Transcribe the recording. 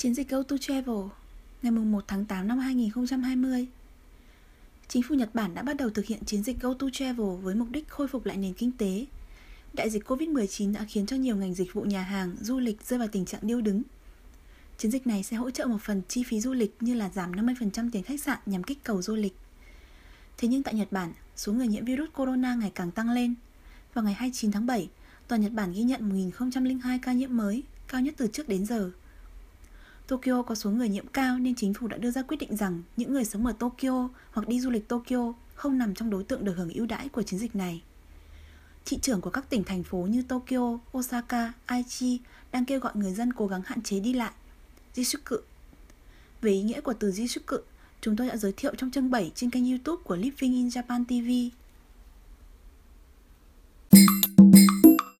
Chiến dịch Go to Travel ngày 1 tháng 8 năm 2020 Chính phủ Nhật Bản đã bắt đầu thực hiện chiến dịch Go to Travel với mục đích khôi phục lại nền kinh tế. Đại dịch Covid-19 đã khiến cho nhiều ngành dịch vụ nhà hàng, du lịch rơi vào tình trạng điêu đứng. Chiến dịch này sẽ hỗ trợ một phần chi phí du lịch như là giảm 50% tiền khách sạn nhằm kích cầu du lịch. Thế nhưng tại Nhật Bản, số người nhiễm virus corona ngày càng tăng lên. Vào ngày 29 tháng 7, toàn Nhật Bản ghi nhận 1002 ca nhiễm mới, cao nhất từ trước đến giờ. Tokyo có số người nhiễm cao nên chính phủ đã đưa ra quyết định rằng những người sống ở Tokyo hoặc đi du lịch Tokyo không nằm trong đối tượng được hưởng ưu đãi của chiến dịch này. Thị trưởng của các tỉnh thành phố như Tokyo, Osaka, Aichi đang kêu gọi người dân cố gắng hạn chế đi lại. Jishuku Về ý nghĩa của từ Jishuku, chúng tôi đã giới thiệu trong chương 7 trên kênh youtube của Living in Japan TV.